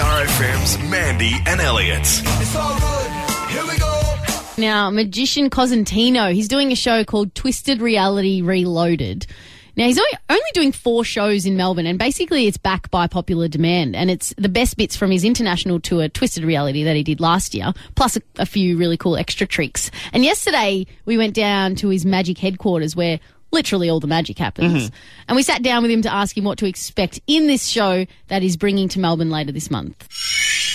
Star FM's Mandy and Elliott. It's all good. Here we go. Now, magician Cosentino, he's doing a show called Twisted Reality Reloaded. Now, he's only, only doing four shows in Melbourne, and basically it's back by popular demand. And it's the best bits from his international tour, Twisted Reality, that he did last year, plus a, a few really cool extra tricks. And yesterday, we went down to his magic headquarters where literally all the magic happens. Mm-hmm. And we sat down with him to ask him what to expect in this show that he's bringing to Melbourne later this month.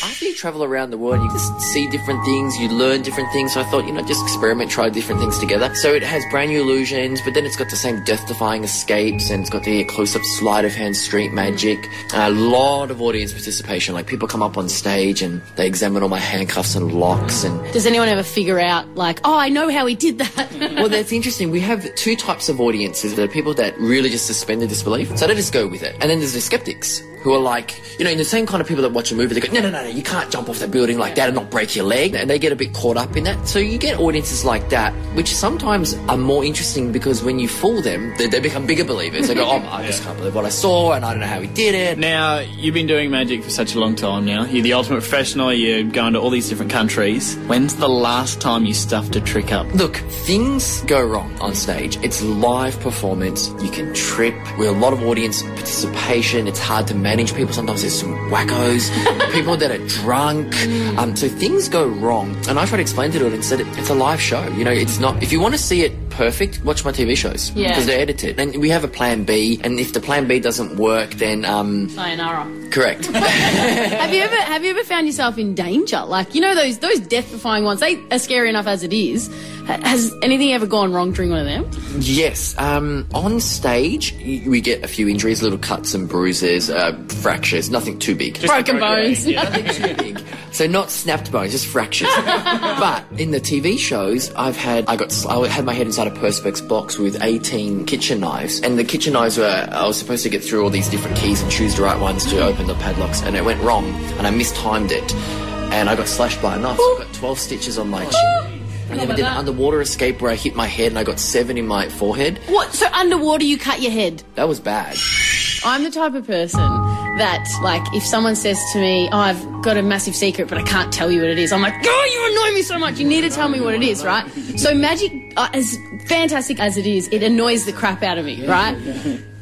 After you travel around the world, you just see different things, you learn different things. So I thought, you know, just experiment, try different things together. So it has brand new illusions, but then it's got the same death-defying escapes, and it's got the close-up sleight of hand street magic. A lot of audience participation. Like people come up on stage and they examine all my handcuffs and locks and Does anyone ever figure out, like, oh, I know how he did that? well, that's interesting. We have two types of audiences. There are people that really just suspend their disbelief, so they just go with it. And then there's the skeptics who are like, you know, in the same kind of people that watch a movie, they go, no, no, no, no, you can't jump off that building like that and not break your leg. And they get a bit caught up in that. So you get audiences like that, which sometimes are more interesting because when you fool them, they, they become bigger believers. They go, oh, I just can't believe what I saw and I don't know how he did it. Now, you've been doing magic for such a long time now. You're the ultimate professional, you're going to all these different countries. When's the last time you stuffed a trick up? Look, things go wrong on stage. It's live performance. You can trip. With a lot of audience participation, it's hard to manage people. Sometimes there's some wackos, people that are drunk. Um, so things go wrong. And I try to explain to the and said, it's a live show. You know, it's not. If you want to see it perfect, watch my TV shows Yeah. because they're edited. And we have a plan B. And if the plan B doesn't work, then um, Sayonara. correct. have you ever have you ever found yourself in danger? Like you know those those death defying ones. They are scary enough as it is. Has anything ever gone wrong during one of them? Yes. Um, on stage, we get a few injuries, little cuts and bruises, uh, fractures, nothing too big. Broken bones. Nothing too big. So not snapped bones, just fractures. but in the TV shows, I've had I got I had my head inside a perspex box with 18 kitchen knives, and the kitchen knives were I was supposed to get through all these different keys and choose the right ones to open the padlocks, and it went wrong, and I mistimed it, and I got slashed by a knife. So I got 12 stitches on my chin. I then we did an underwater escape where I hit my head and I got seven in my forehead. What? So underwater you cut your head? That was bad. I'm the type of person that, like, if someone says to me, "Oh, I've got a massive secret, but I can't tell you what it is," I'm like, "Oh, you annoy me so much. You need to tell me what it is, right?" So magic, uh, as fantastic as it is, it annoys the crap out of me, right?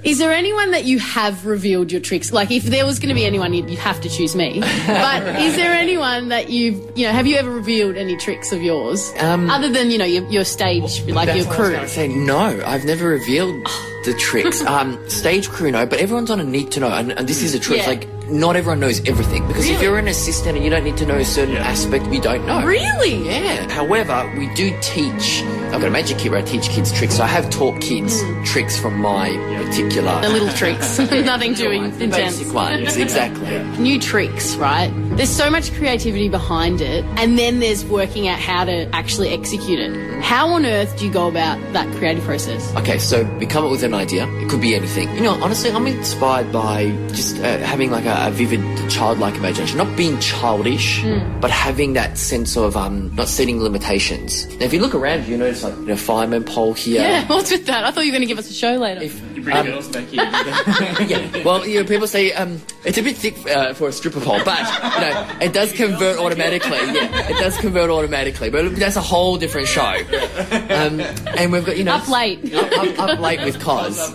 Is there anyone that you have revealed your tricks? Like, if there was going to be anyone, you'd, you'd have to choose me. But is there anyone that you've, you know, have you ever revealed any tricks of yours, Um, other than you know your, your stage, like That's your what I was crew? say no, I've never revealed the tricks. Um, stage crew know, but everyone's on a need to know, and, and this is a truth. Yeah. Like, not everyone knows everything because if you're an assistant and you don't need to know a certain aspect, you don't know. Really? Yeah. However, we do teach. I've got a magic kit where I teach kids tricks. So I have taught kids tricks from my particular. Hmm. The little tricks, nothing doing the intense. basic ones, exactly. new tricks, right? There's so much creativity behind it, and then there's working out how to actually execute it. How on earth do you go about that creative process? Okay, so we come up with an idea. It could be anything. You know, honestly, I'm inspired by just uh, having like a, a vivid, childlike imagination. Not being childish, but having that sense of um, not setting limitations. Now, if you look around, you notice like you know, fireman pole here. Yeah, what's with that? I thought you were going to give us a show later. Bring Um, girls back here. yeah. Well, you know, people say um, it's a bit thick uh, for a stripper pole, but you know, it does convert automatically. Yeah, it does convert automatically, but that's a whole different show. Um, and we've got you know Up late. up, up, up late with cause.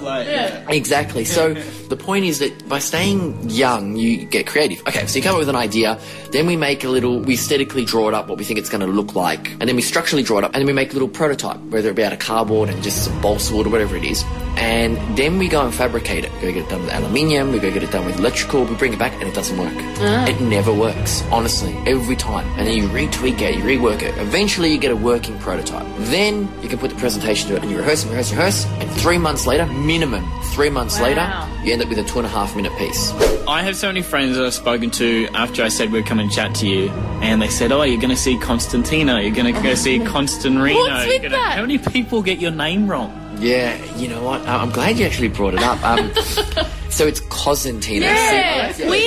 Exactly. So the point is that by staying young, you get creative. Okay, so you come up with an idea, then we make a little, we aesthetically draw it up, what we think it's going to look like, and then we structurally draw it up, and then we make a little prototype, whether it be out of cardboard and just some balsa wood or whatever it is, and then we go and fabricate it. We go get it done with aluminium, we go get it done with electrical, we bring it back, and it doesn't work. Ah. It never works, honestly, every time. And then you retweak it, you rework it. Eventually, you get a working prototype. Then you can put the presentation to it, and you rehearse and rehearse and rehearse, and three months later, minimum three months later, you end up with a two and a half minute piece. I have so many friends that I've spoken to after I said we'd come and chat to you, and they said, "Oh, you're going to see Constantino. You're going to go see Constanrino." What's with gonna- that? How many people get your name wrong? Yeah, you know what? I- I'm glad you actually brought it up. Um, so it's Cosentino. Yeah, we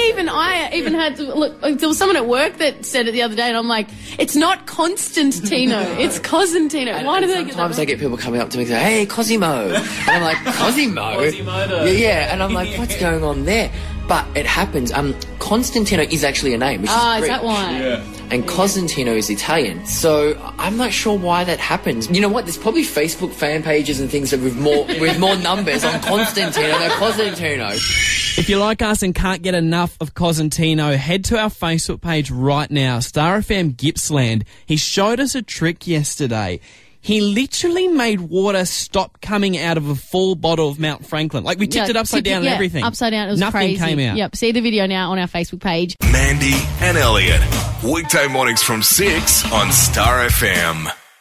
even had to look. There was someone at work that said it the other day, and I'm like, it's not Constantino, it's Cosentino. Why do they get that? Sometimes I get people coming up to me and say, "Hey, Cosimo," and I'm like, "Cosimo?" Quasimodo. Yeah, yeah, and I'm like, "What's going on there?" But it happens. Um, Constantino is actually a name, which Ah, is is Greek. that why? And Cosentino is Italian. So I'm not sure why that happens. You know what? There's probably Facebook fan pages and things with more with more numbers on Constantino than Cosentino. If you like us and can't get enough of Cosentino, head to our Facebook page right now, Star FM Gippsland. He showed us a trick yesterday. He literally made water stop coming out of a full bottle of Mount Franklin. Like we tipped Yeah, it upside tipped it- down yeah, everything. Upside down. It was Nothing crazy. came out. Yep. See the video now on our Facebook page. Mandy and Elliott. Weekday mornings from 6 on Star FM.